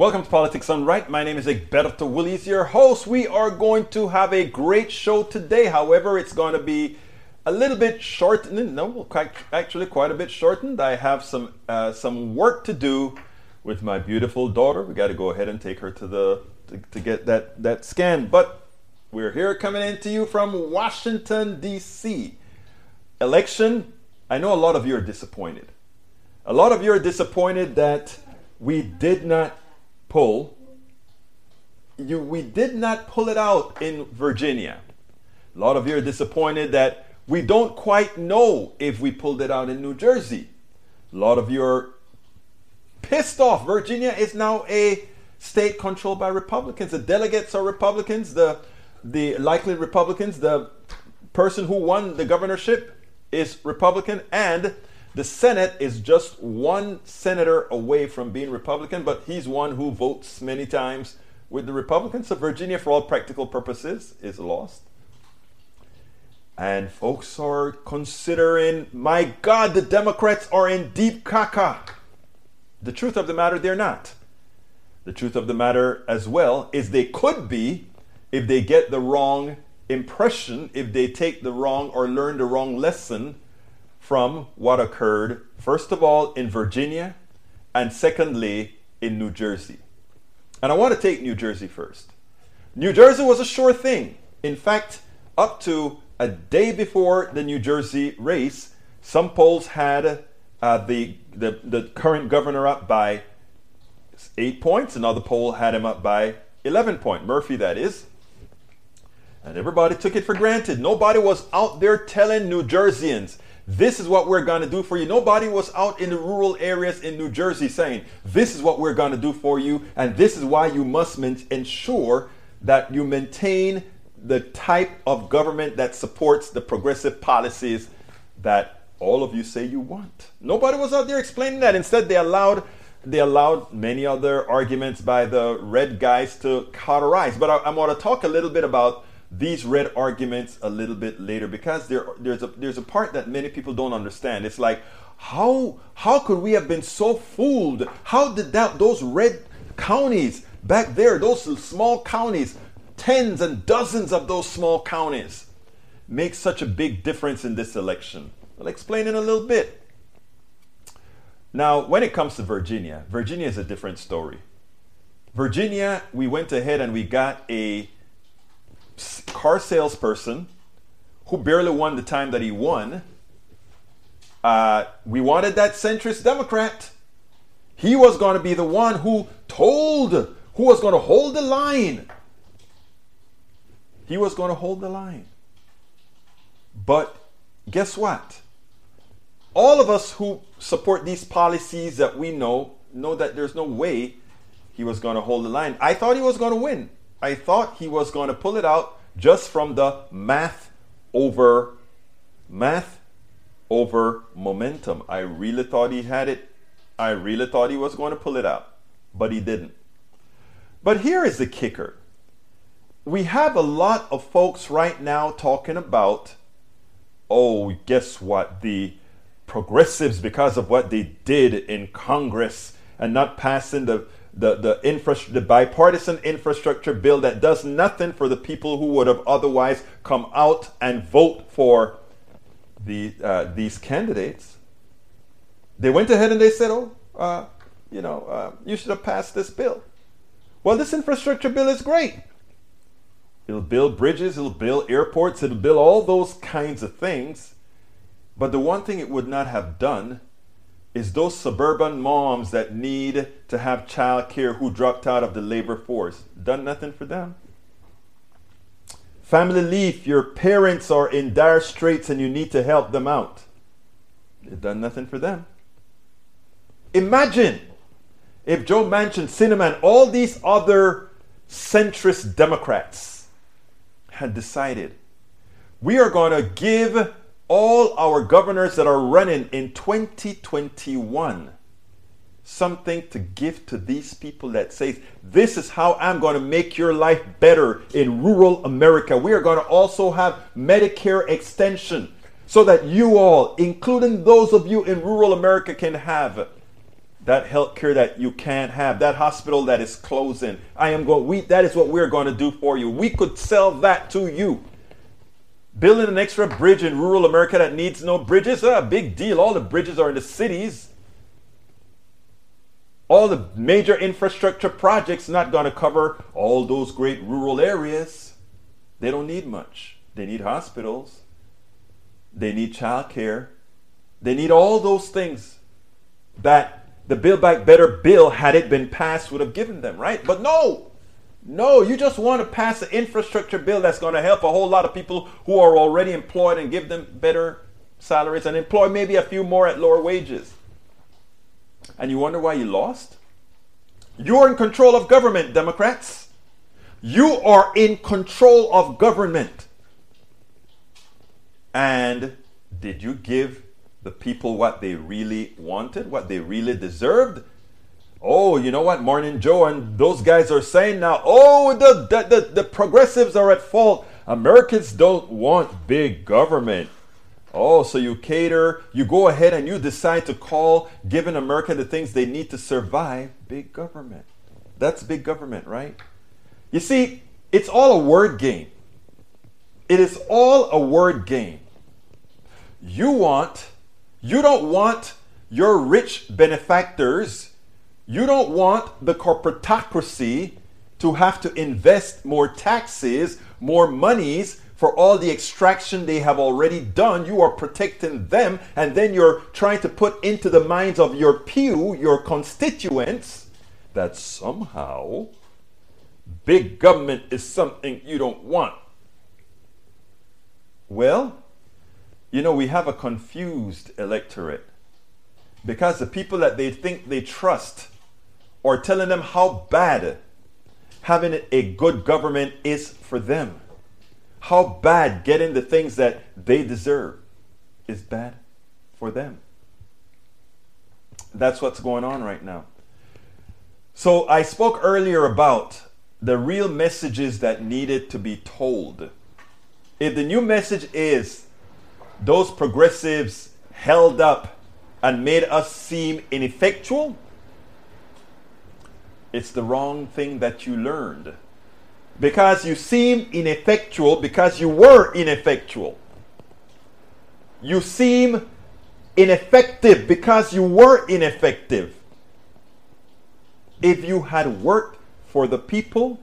Welcome to Politics Done Right. My name is Egberto Willies, your host. We are going to have a great show today. However, it's going to be a little bit shortened. No, quite, actually, quite a bit shortened. I have some uh, some work to do with my beautiful daughter. We got to go ahead and take her to the to, to get that that scan. But we're here coming into you from Washington D.C. Election. I know a lot of you are disappointed. A lot of you are disappointed that we did not pull. You, we did not pull it out in Virginia. A lot of you are disappointed that we don't quite know if we pulled it out in New Jersey. A lot of you are pissed off. Virginia is now a state controlled by Republicans. The delegates are Republicans. The the likely Republicans. The person who won the governorship is Republican, and the Senate is just one senator away from being Republican, but he's one who votes many times with the Republicans. So Virginia, for all practical purposes, is lost. And folks are considering, my God, the Democrats are in deep caca. The truth of the matter, they're not. The truth of the matter, as well, is they could be if they get the wrong impression, if they take the wrong or learn the wrong lesson from what occurred, first of all, in Virginia, and secondly, in New Jersey. And I want to take New Jersey first. New Jersey was a sure thing. In fact, up to a day before the New Jersey race, some polls had uh, the, the, the current governor up by eight points. Another poll had him up by 11 points. Murphy, that is. And everybody took it for granted. Nobody was out there telling New Jerseyans, this is what we're going to do for you. Nobody was out in the rural areas in New Jersey saying, this is what we're going to do for you, and this is why you must ensure that you maintain the type of government that supports the progressive policies that all of you say you want. Nobody was out there explaining that. Instead, they allowed they allowed many other arguments by the red guys to cauterize. But I, I want to talk a little bit about these red arguments a little bit later because there, there's a there's a part that many people don't understand. It's like how how could we have been so fooled? How did that those red counties back there, those small counties, tens and dozens of those small counties make such a big difference in this election? I'll explain in a little bit. Now, when it comes to Virginia, Virginia is a different story. Virginia, we went ahead and we got a car salesperson who barely won the time that he won. Uh, we wanted that centrist Democrat. He was going to be the one who told, who was going to hold the line. He was going to hold the line. But guess what? All of us who support these policies that we know know that there's no way he was going to hold the line. I thought he was going to win. I thought he was going to pull it out just from the math over math over momentum. I really thought he had it. I really thought he was going to pull it out, but he didn't. But here is the kicker. We have a lot of folks right now talking about, oh, guess what? The progressives, because of what they did in Congress and not passing the the the, infra- the bipartisan infrastructure bill that does nothing for the people who would have otherwise come out and vote for the uh, these candidates. They went ahead and they said, "Oh, uh, you know, uh, you should have passed this bill." Well, this infrastructure bill is great. It'll build bridges, it'll build airports, it'll build all those kinds of things. But the one thing it would not have done is those suburban moms that need to have child care who dropped out of the labor force. Done nothing for them. Family leave, your parents are in dire straits and you need to help them out. They've done nothing for them. Imagine if Joe Manchin, Sinema, all these other centrist Democrats had decided we are going to give all our governors that are running in 2021 something to give to these people that says this is how i'm going to make your life better in rural america we are going to also have medicare extension so that you all including those of you in rural america can have that health care that you can't have, that hospital that is closing. I am going, we, that is what we're going to do for you. We could sell that to you. Building an extra bridge in rural America that needs no bridges, a big deal. All the bridges are in the cities. All the major infrastructure projects not going to cover all those great rural areas. They don't need much. They need hospitals. They need child care. They need all those things that the Build Back Better bill, had it been passed, would have given them, right? But no, no, you just want to pass an infrastructure bill that's going to help a whole lot of people who are already employed and give them better salaries and employ maybe a few more at lower wages. And you wonder why you lost? You're in control of government, Democrats. You are in control of government. And did you give the people what they really wanted, what they really deserved? Oh, you know what? Morning Joe and those guys are saying now, oh, the, the, the, the progressives are at fault. Americans don't want big government. Oh, so you cater, you go ahead and you decide to call giving America the things they need to survive big government. That's big government, right? You see, it's all a word game. It is all a word game. You want, you don't want your rich benefactors, you don't want the corporatocracy to have to invest more taxes, more monies for all the extraction they have already done. You are protecting them, and then you're trying to put into the minds of your pew, your constituents, that somehow big government is something you don't want. Well, you know, we have a confused electorate because the people that they think they trust are telling them how bad having a good government is for them. How bad getting the things that they deserve is bad for them. That's what's going on right now. So I spoke earlier about the real messages that needed to be told. If the new message is those progressives held up and made us seem ineffectual, it's the wrong thing that you learned. Because you seem ineffectual because you were ineffectual. You seem ineffective because you were ineffective. If you had worked for the people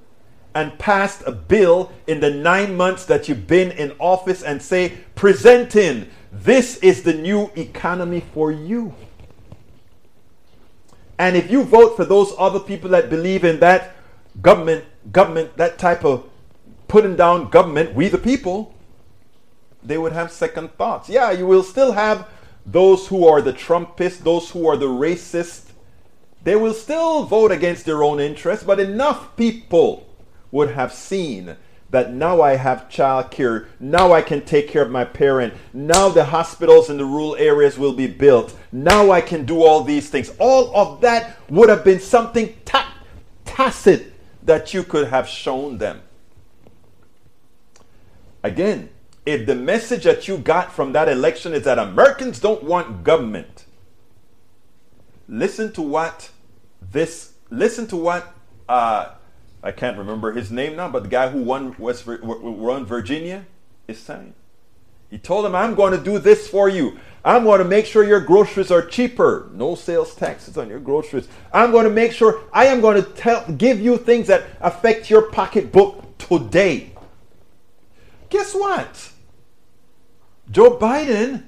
and passed a bill in the nine months that you've been in office and say, presenting, this is the new economy for you. And if you vote for those other people that believe in that government, government, that type of putting down government, we the people, they would have second thoughts. Yeah, you will still have those who are the Trumpists, those who are the racists. They will still vote against their own interests, but enough people would have seen that now I have child care, now I can take care of my parent, now the hospitals in the rural areas will be built, now I can do all these things. All of that would have been something ta- tacit that you could have shown them. Again, if the message that you got from that election is that Americans don't want government, listen to what this, listen to what uh, I can't remember his name now, but the guy who won West won Virginia is saying. He told him, I'm going to do this for you. I'm going to make sure your groceries are cheaper. No sales taxes on your groceries. I'm going to make sure I am going to tell, give you things that affect your pocketbook today. Guess what? Joe Biden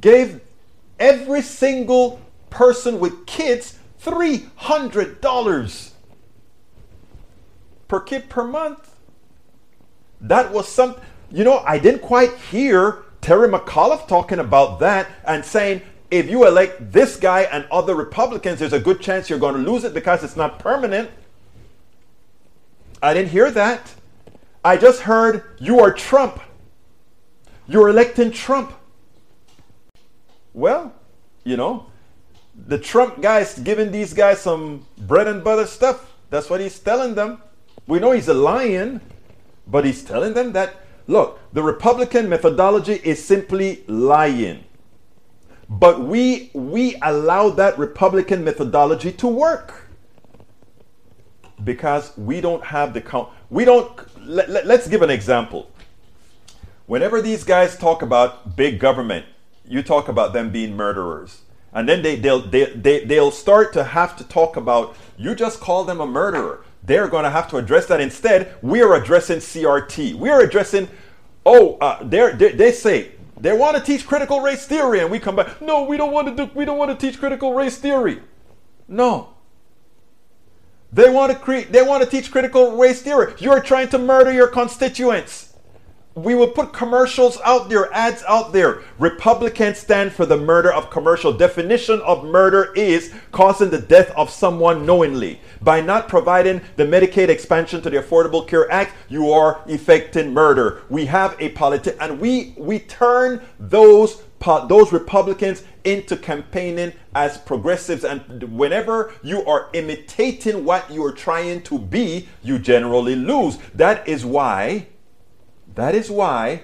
gave every single person with kids $300 per kid per month. That was some, you know, I didn't quite hear Terry McAuliffe talking about that and saying, if you elect this guy and other Republicans, there's a good chance you're going to lose it because it's not permanent. I didn't hear that. I just heard you are Trump. You're electing Trump. Well, you know, the Trump guy's giving these guys some bread and butter stuff. That's what he's telling them. We know he's a lion, but he's telling them that, look, the Republican methodology is simply lying. But we we allow that Republican methodology to work because we don't have the count. We don't. Let, let, let's give an example. Whenever these guys talk about big government, you talk about them being murderers. And then they, they'll, they, they, they'll start to have to talk about, you just call them a murderer. They're going to have to address that. Instead, we are addressing CRT. We are addressing, oh, uh, they they say they want to teach critical race theory. And we come back, no, we don't want to do, we don't want to teach critical race theory. No. They want to create, they want to teach critical race theory. You're trying to murder your constituents we will put commercials out there, ads out there. Republicans stand for the murder of commercial. Definition of murder is causing the death of someone knowingly. By not providing the Medicaid expansion to the Affordable Care Act, you are effecting murder. We have a politic, and we we turn those those Republicans into campaigning as progressives. And whenever you are imitating what you are trying to be, you generally lose. That is why that is why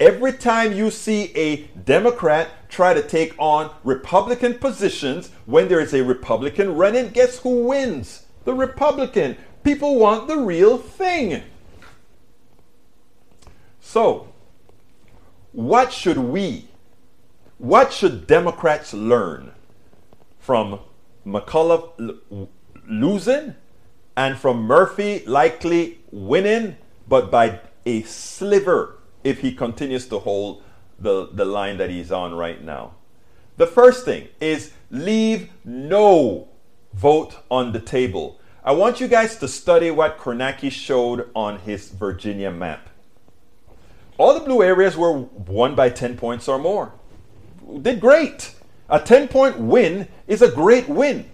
every time you see a Democrat try to take on Republican positions, when there is a Republican running, guess who wins? The Republican. People want the real thing. So, what should we, what should Democrats learn from McAuliffe losing and from Murphy likely winning, but by a sliver if he continues to hold the, the line that he's on right now. The first thing is leave no vote on the table. I want you guys to study what Kornacki showed on his Virginia map. All the blue areas were won by 10 points or more. Did great. A 10 point win is a great win.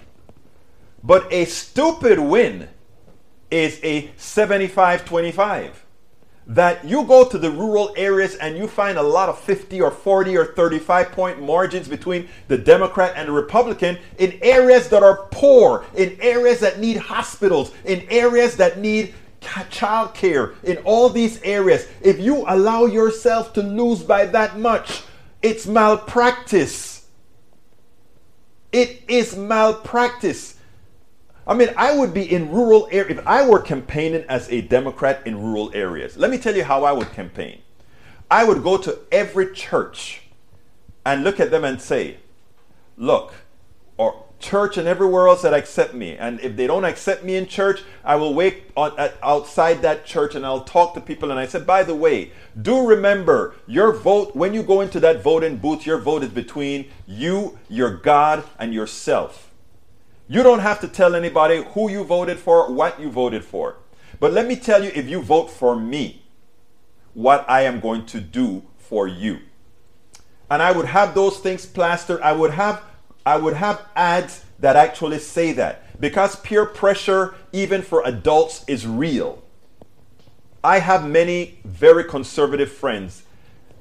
But a stupid win is a 75 25 that you go to the rural areas and you find a lot of 50 or 40 or 35 point margins between the Democrat and the Republican in areas that are poor, in areas that need hospitals, in areas that need child care, in all these areas. If you allow yourself to lose by that much, it's malpractice. It is malpractice. I mean, I would be in rural areas. If I were campaigning as a Democrat in rural areas, let me tell you how I would campaign. I would go to every church and look at them and say, look, or church and everywhere else that accept me. And if they don't accept me in church, I will wait outside that church and I'll talk to people. And I said, by the way, do remember your vote, when you go into that voting booth, your vote is between you, your God, and yourself. You don't have to tell anybody who you voted for, what you voted for. But let me tell you if you vote for me, what I am going to do for you. And I would have those things plastered. I would have I would have ads that actually say that because peer pressure even for adults is real. I have many very conservative friends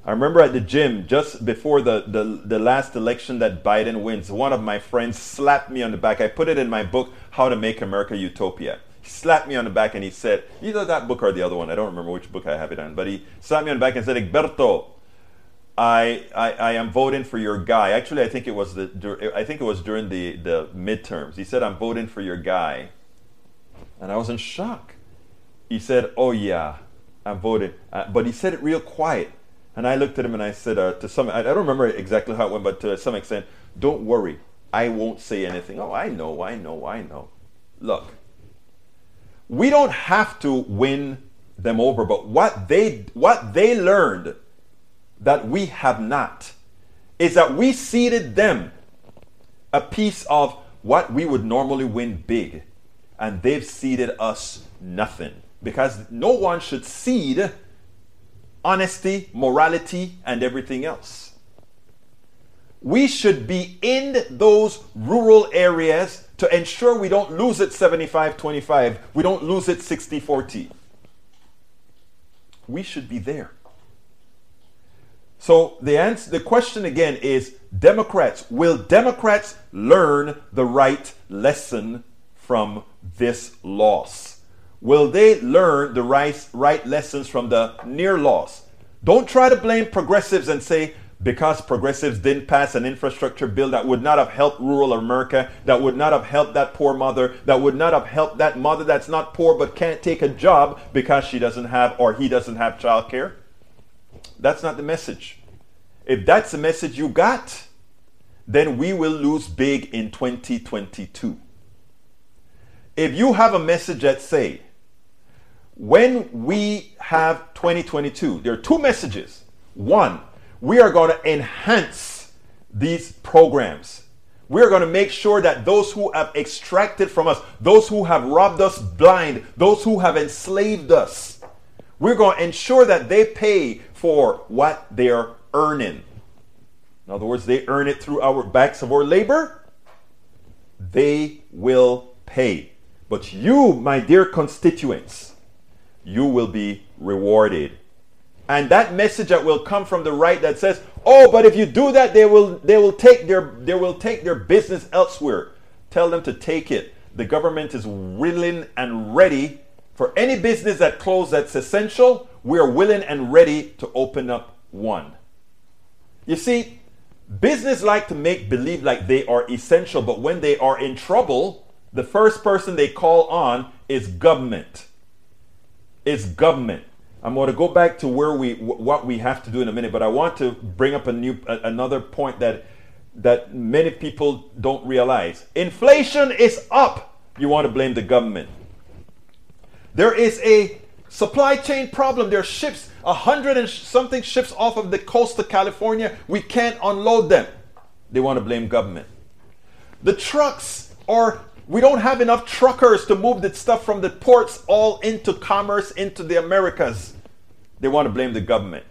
I remember at the gym just before the, the, the last election that Biden wins, one of my friends slapped me on the back. I put it in my book, How to Make America Utopia. He slapped me on the back and he said, either that book or the other one, I don't remember which book I have it on, but he slapped me on the back and said, Egberto, I, I, I am voting for your guy. Actually, I think it was the I think it was during the, the midterms. He said, I'm voting for your guy. And I was in shock. He said, Oh, yeah, I'm voting. Uh, but he said it real quiet. And I looked at him and I said, uh, to some, I don't remember exactly how it went, but to some extent, don't worry. I won't say anything. Oh, I know, I know, I know. Look, we don't have to win them over, but what they, what they learned that we have not is that we ceded them a piece of what we would normally win big, and they've ceded us nothing. Because no one should cede honesty, morality, and everything else. We should be in those rural areas to ensure we don't lose it 75 25, we don't lose it 60 40. We should be there. So the answer the question again is Democrats, will Democrats learn the right lesson from this loss? Will they learn the right, right lessons from the near loss? Don't try to blame progressives and say because progressives didn't pass an infrastructure bill that would not have helped rural America, that would not have helped that poor mother, that would not have helped that mother that's not poor but can't take a job because she doesn't have or he doesn't have child care. That's not the message. If that's the message you got, then we will lose big in 2022. If you have a message that say, when we have 2022, there are two messages. One, we are going to enhance these programs. We're going to make sure that those who have extracted from us, those who have robbed us blind, those who have enslaved us, we're going to ensure that they pay for what they're earning. In other words, they earn it through our backs of our labor. They will pay. But you, my dear constituents, you will be rewarded. And that message that will come from the right that says, "Oh, but if you do that, they will they will take their they will take their business elsewhere." Tell them to take it. The government is willing and ready for any business that closed that's essential. We are willing and ready to open up one. You see, business like to make believe like they are essential, but when they are in trouble, the first person they call on is government. It's government. I'm going to go back to where we what we have to do in a minute, but I want to bring up a new another point that that many people don't realize. Inflation is up. You want to blame the government. There is a supply chain problem. There are ships, a hundred and something ships off of the coast of California. We can't unload them. They want to blame government. The trucks are we don't have enough truckers to move the stuff from the ports all into commerce into the Americas. They want to blame the government.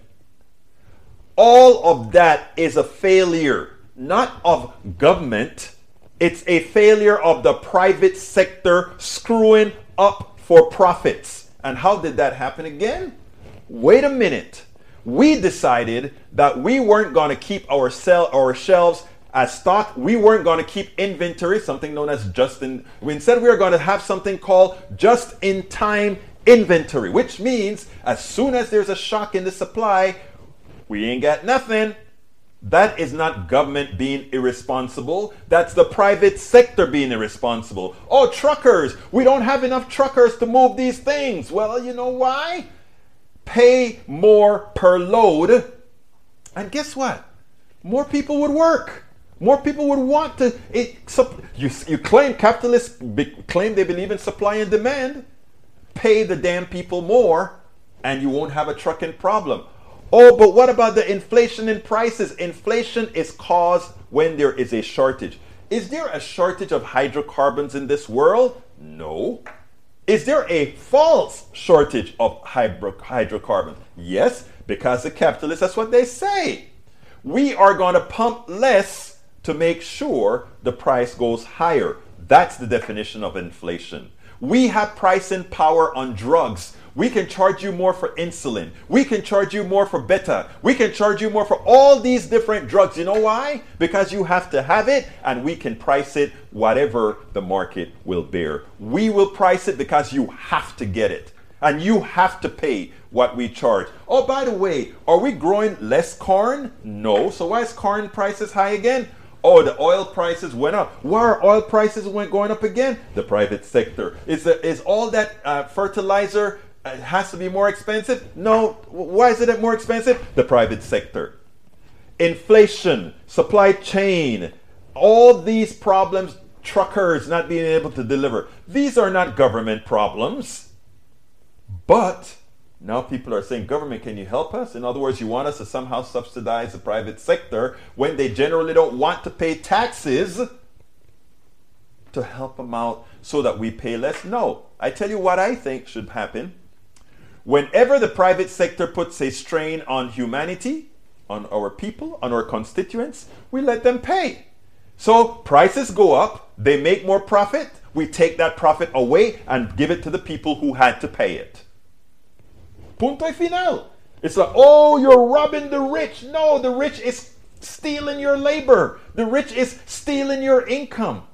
All of that is a failure, not of government. It's a failure of the private sector screwing up for profits. And how did that happen again? Wait a minute. We decided that we weren't going to keep our, sell, our shelves as stock, we weren't going to keep inventory, something known as just in. Instead, we are going to have something called just in time inventory, which means as soon as there's a shock in the supply, we ain't got nothing. That is not government being irresponsible. That's the private sector being irresponsible. Oh, truckers, we don't have enough truckers to move these things. Well, you know why? Pay more per load. And guess what? More people would work. More people would want to. It, you, you claim capitalists be, claim they believe in supply and demand. Pay the damn people more, and you won't have a trucking problem. Oh, but what about the inflation in prices? Inflation is caused when there is a shortage. Is there a shortage of hydrocarbons in this world? No. Is there a false shortage of hydro- hydrocarbons? Yes, because the capitalists, that's what they say. We are going to pump less to make sure the price goes higher. That's the definition of inflation. We have pricing power on drugs. We can charge you more for insulin. We can charge you more for beta. We can charge you more for all these different drugs. You know why? Because you have to have it and we can price it whatever the market will bear. We will price it because you have to get it and you have to pay what we charge. Oh, by the way, are we growing less corn? No. So why is corn prices high again? Oh, the oil prices went up. Why are oil prices went going up again? The private sector. Is, the, is all that uh, fertilizer uh, has to be more expensive? No. Why is it more expensive? The private sector. Inflation, supply chain, all these problems, truckers not being able to deliver. These are not government problems. But now people are saying, government, can you help us? In other words, you want us to somehow subsidize the private sector when they generally don't want to pay taxes to help them out so that we pay less? No. I tell you what I think should happen. Whenever the private sector puts a strain on humanity, on our people, on our constituents, we let them pay. So prices go up, they make more profit, we take that profit away and give it to the people who had to pay it. Punto y final. It's like, oh, you're robbing the rich. No, the rich is stealing your labor. The rich is stealing your income.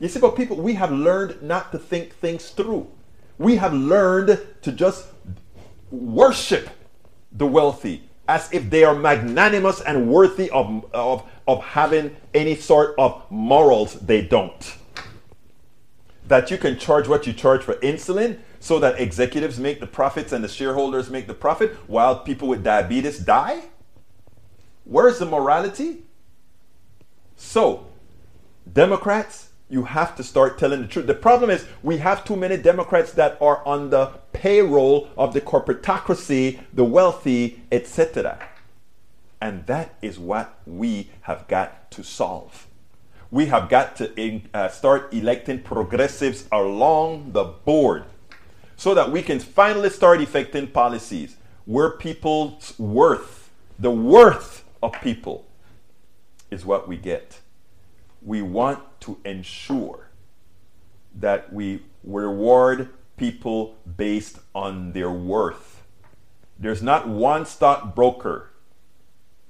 You see, but people, we have learned not to think things through. We have learned to just worship the wealthy. as if they are magnanimous and worthy of, of, of having any sort of morals. They don't. That you can charge what you charge for insulin so that executives make the profits and the shareholders make the profit while people with diabetes die? Where's the morality? So, Democrats, you have to start telling the truth. The problem is we have too many Democrats that are on the payroll of the corporatocracy, the wealthy, etc. And that is what we have got to solve. We have got to uh, start electing progressives along the board so that we can finally start effecting policies where people's worth, the worth of people, is what we get we want to ensure that we reward people based on their worth. There's not one stockbroker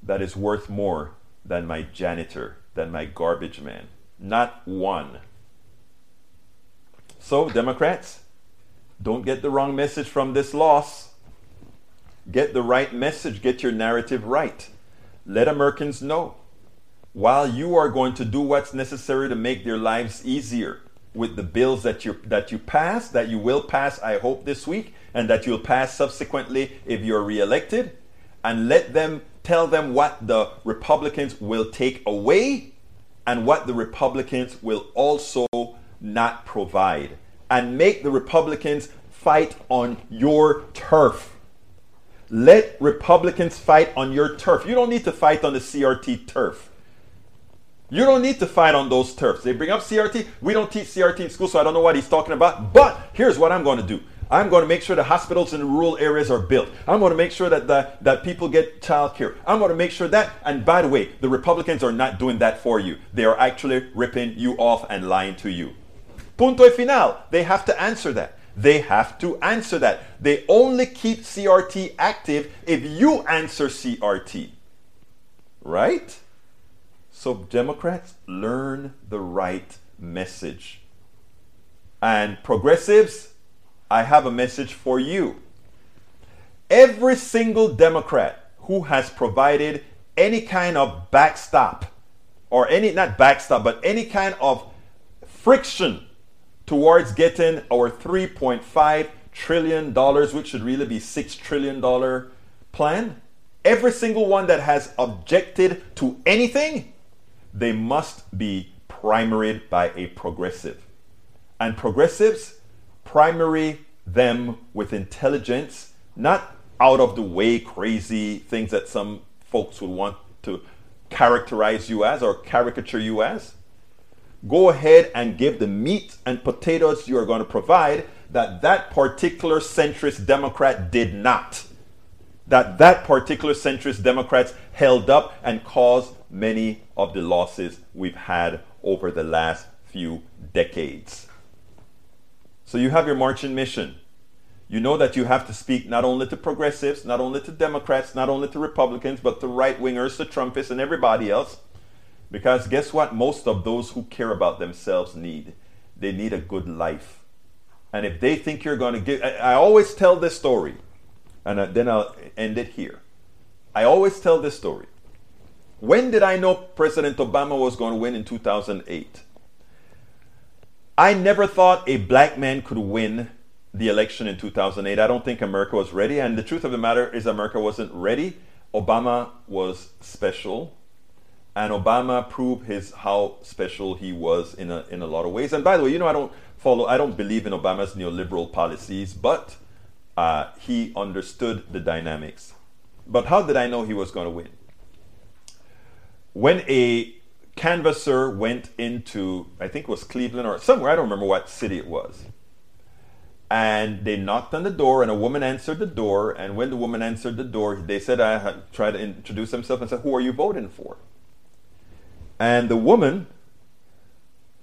that is worth more than my janitor, than my garbage man. Not one. So, Democrats, don't get the wrong message from this loss. Get the right message, get your narrative right. Let Americans know while you are going to do what's necessary to make their lives easier with the bills that you that you pass, that you will pass, I hope this week, and that you'll pass subsequently if you're reelected, and let them tell them what the Republicans will take away and what the Republicans will also not provide. And make the Republicans fight on your turf. Let Republicans fight on your turf. You don't need to fight on the CRT turf. You don't need to fight on those turfs. They bring up CRT. We don't teach CRT in school, so I don't know what he's talking about. But here's what I'm going to do. I'm going to make sure the hospitals in the rural areas are built. I'm going to make sure that, the, that people get child care. I'm going to make sure that, and by the way, the Republicans are not doing that for you. They are actually ripping you off and lying to you. Punto final. They have to answer that. They have to answer that. They only keep CRT active if you answer CRT. Right? So, Democrats, learn the right message. And progressives, I have a message for you. Every single Democrat who has provided any kind of backstop, or any, not backstop, but any kind of friction towards getting our $3.5 trillion, which should really be $6 trillion plan, every single one that has objected to anything they must be primaried by a progressive. And progressives primary them with intelligence, not out of the way crazy things that some folks would want to characterize you as or caricature you as. Go ahead and give the meat and potatoes you are going to provide that that particular centrist Democrat did not. That that particular centrist Democrats held up and caused many of the losses we've had over the last few decades. So you have your marching mission. You know that you have to speak not only to progressives, not only to Democrats, not only to Republicans, but to right wingers, to Trumpists, and everybody else. Because guess what? Most of those who care about themselves need. They need a good life. And if they think you're going to give, I, always tell this story, and uh, then I'll end it here. I always tell this story. When did I know President Obama was going to win in 2008? I never thought a black man could win the election in 2008. I don't think America was ready. And the truth of the matter is, America wasn't ready. Obama was special. And Obama proved his how special he was in a, in a lot of ways. And by the way, you know, I don't follow, I don't believe in Obama's neoliberal policies, but uh, he understood the dynamics. But how did I know he was going to win? when a canvasser went into, I think it was Cleveland or somewhere, I don't remember what city it was. And they knocked on the door, and a woman answered the door. And when the woman answered the door, they said, I tried to introduce himself and said, Who are you voting for? And the woman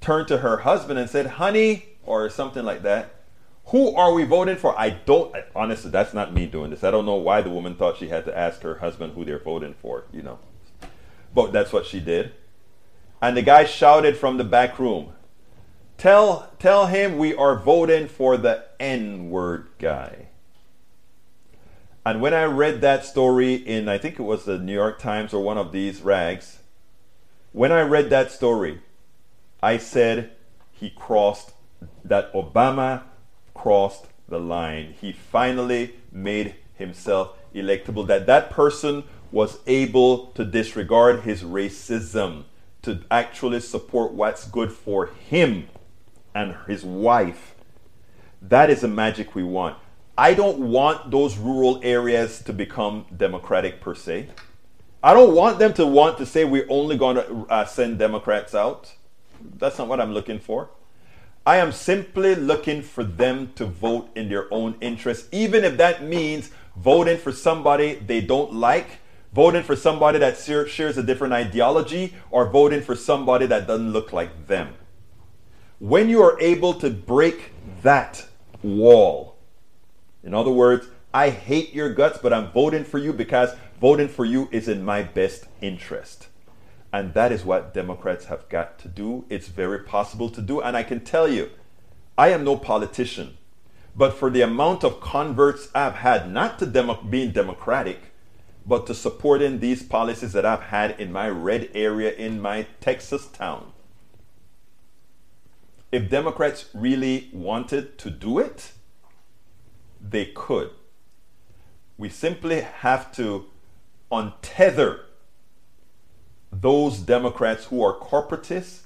turned to her husband and said, Honey, or something like that, who are we voting for? I don't, honestly, that's not me doing this. I don't know why the woman thought she had to ask her husband who they're voting for, you know. But that's what she did. And the guy shouted from the back room, Tell, tell him we are voting for the N word guy. And when I read that story in, I think it was the New York Times or one of these rags, when I read that story, I said he crossed, that Obama crossed the line. He finally made himself electable. That that person was able to disregard his racism, to actually support what's good for him and his wife. That is the magic we want. I don't want those rural areas to become democratic per se. I don't want them to want to say we're only going to uh, send Democrats out. That's not what I'm looking for. I am simply looking for them to vote in their own interest, even if that means voting for somebody they don't like, voting for somebody that shares a different ideology, or voting for somebody that doesn't look like them. When you are able to break that wall, in other words, I hate your guts, but I'm voting for you because voting for you is in my best interest. And that is what Democrats have got to do. It's very possible to do. And I can tell you, I am no politician, but for the amount of converts I've had, not to demo- being democratic, but to supporting these policies that I've had in my red area in my Texas town. If Democrats really wanted to do it, they could. We simply have to untether those Democrats who are corporatists,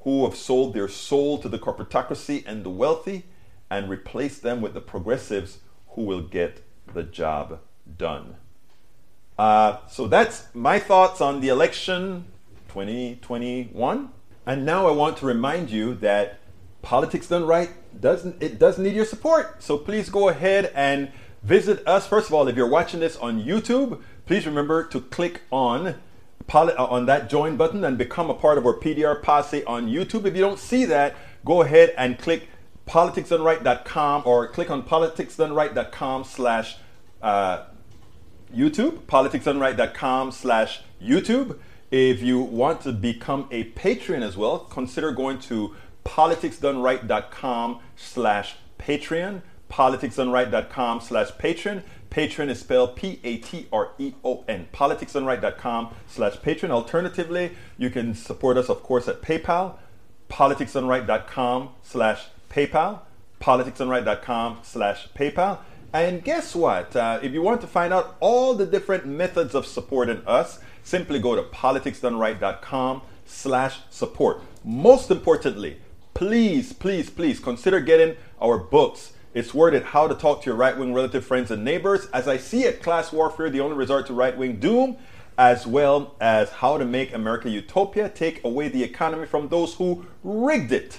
who have sold their soul to the corporatocracy and the wealthy, and replace them with the progressives who will get the job done. Uh, so that's my thoughts on the election 2021. And now I want to remind you that politics done right doesn't it does need your support. So please go ahead and visit us. First of all, if you're watching this on YouTube, please remember to click on uh, on that join button and become a part of our PDR posse on YouTube. If you don't see that, go ahead and click politicsdoneright.com or click on politicsdoneright.com slash uh, YouTube, politicsdoneright.com slash YouTube. If you want to become a patron as well, consider going to politicsdoneright.com slash Patreon, politicsdoneright.com slash Patreon. Patreon is spelled P-A-T-R-E-O-N. PoliticsDoneRight.com/slash/patron. Alternatively, you can support us, of course, at PayPal, politicsdoneright.com slash PayPal, politicsdoneright.com slash PayPal. And guess what? Uh, if you want to find out all the different methods of supporting us, simply go to politicsdoneright.com slash support. Most importantly, please, please, please consider getting our books. It's worded How to Talk to Your Right Wing Relative Friends and Neighbors. As I see it, Class Warfare, the only resort to right wing doom, as well as How to Make America Utopia, Take Away the Economy from Those Who Rigged It.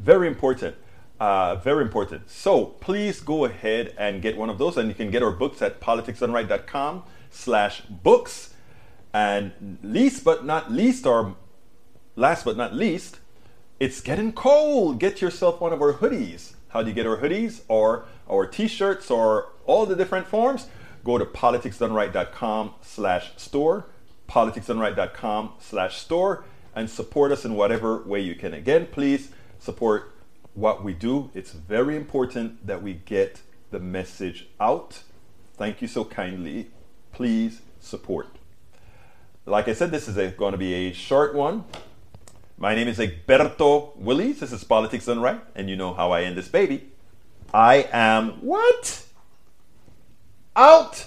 Very important. Uh, very important. So please go ahead and get one of those, and you can get our books at politicsdoneright.com slash books. And least but not least, or last but not least, it's getting cold. Get yourself one of our hoodies. How do you get our hoodies or our t-shirts or all the different forms? Go to politicsdoneright.com slash store, politicsdoneright.com slash store, and support us in whatever way you can. Again, please support what we do. It's very important that we get the message out. Thank you so kindly. Please support. Like I said, this is a, going to be a short one. My name is Egberto Willies. This is Politics Done Right, and you know how I end this baby. I am what? Out!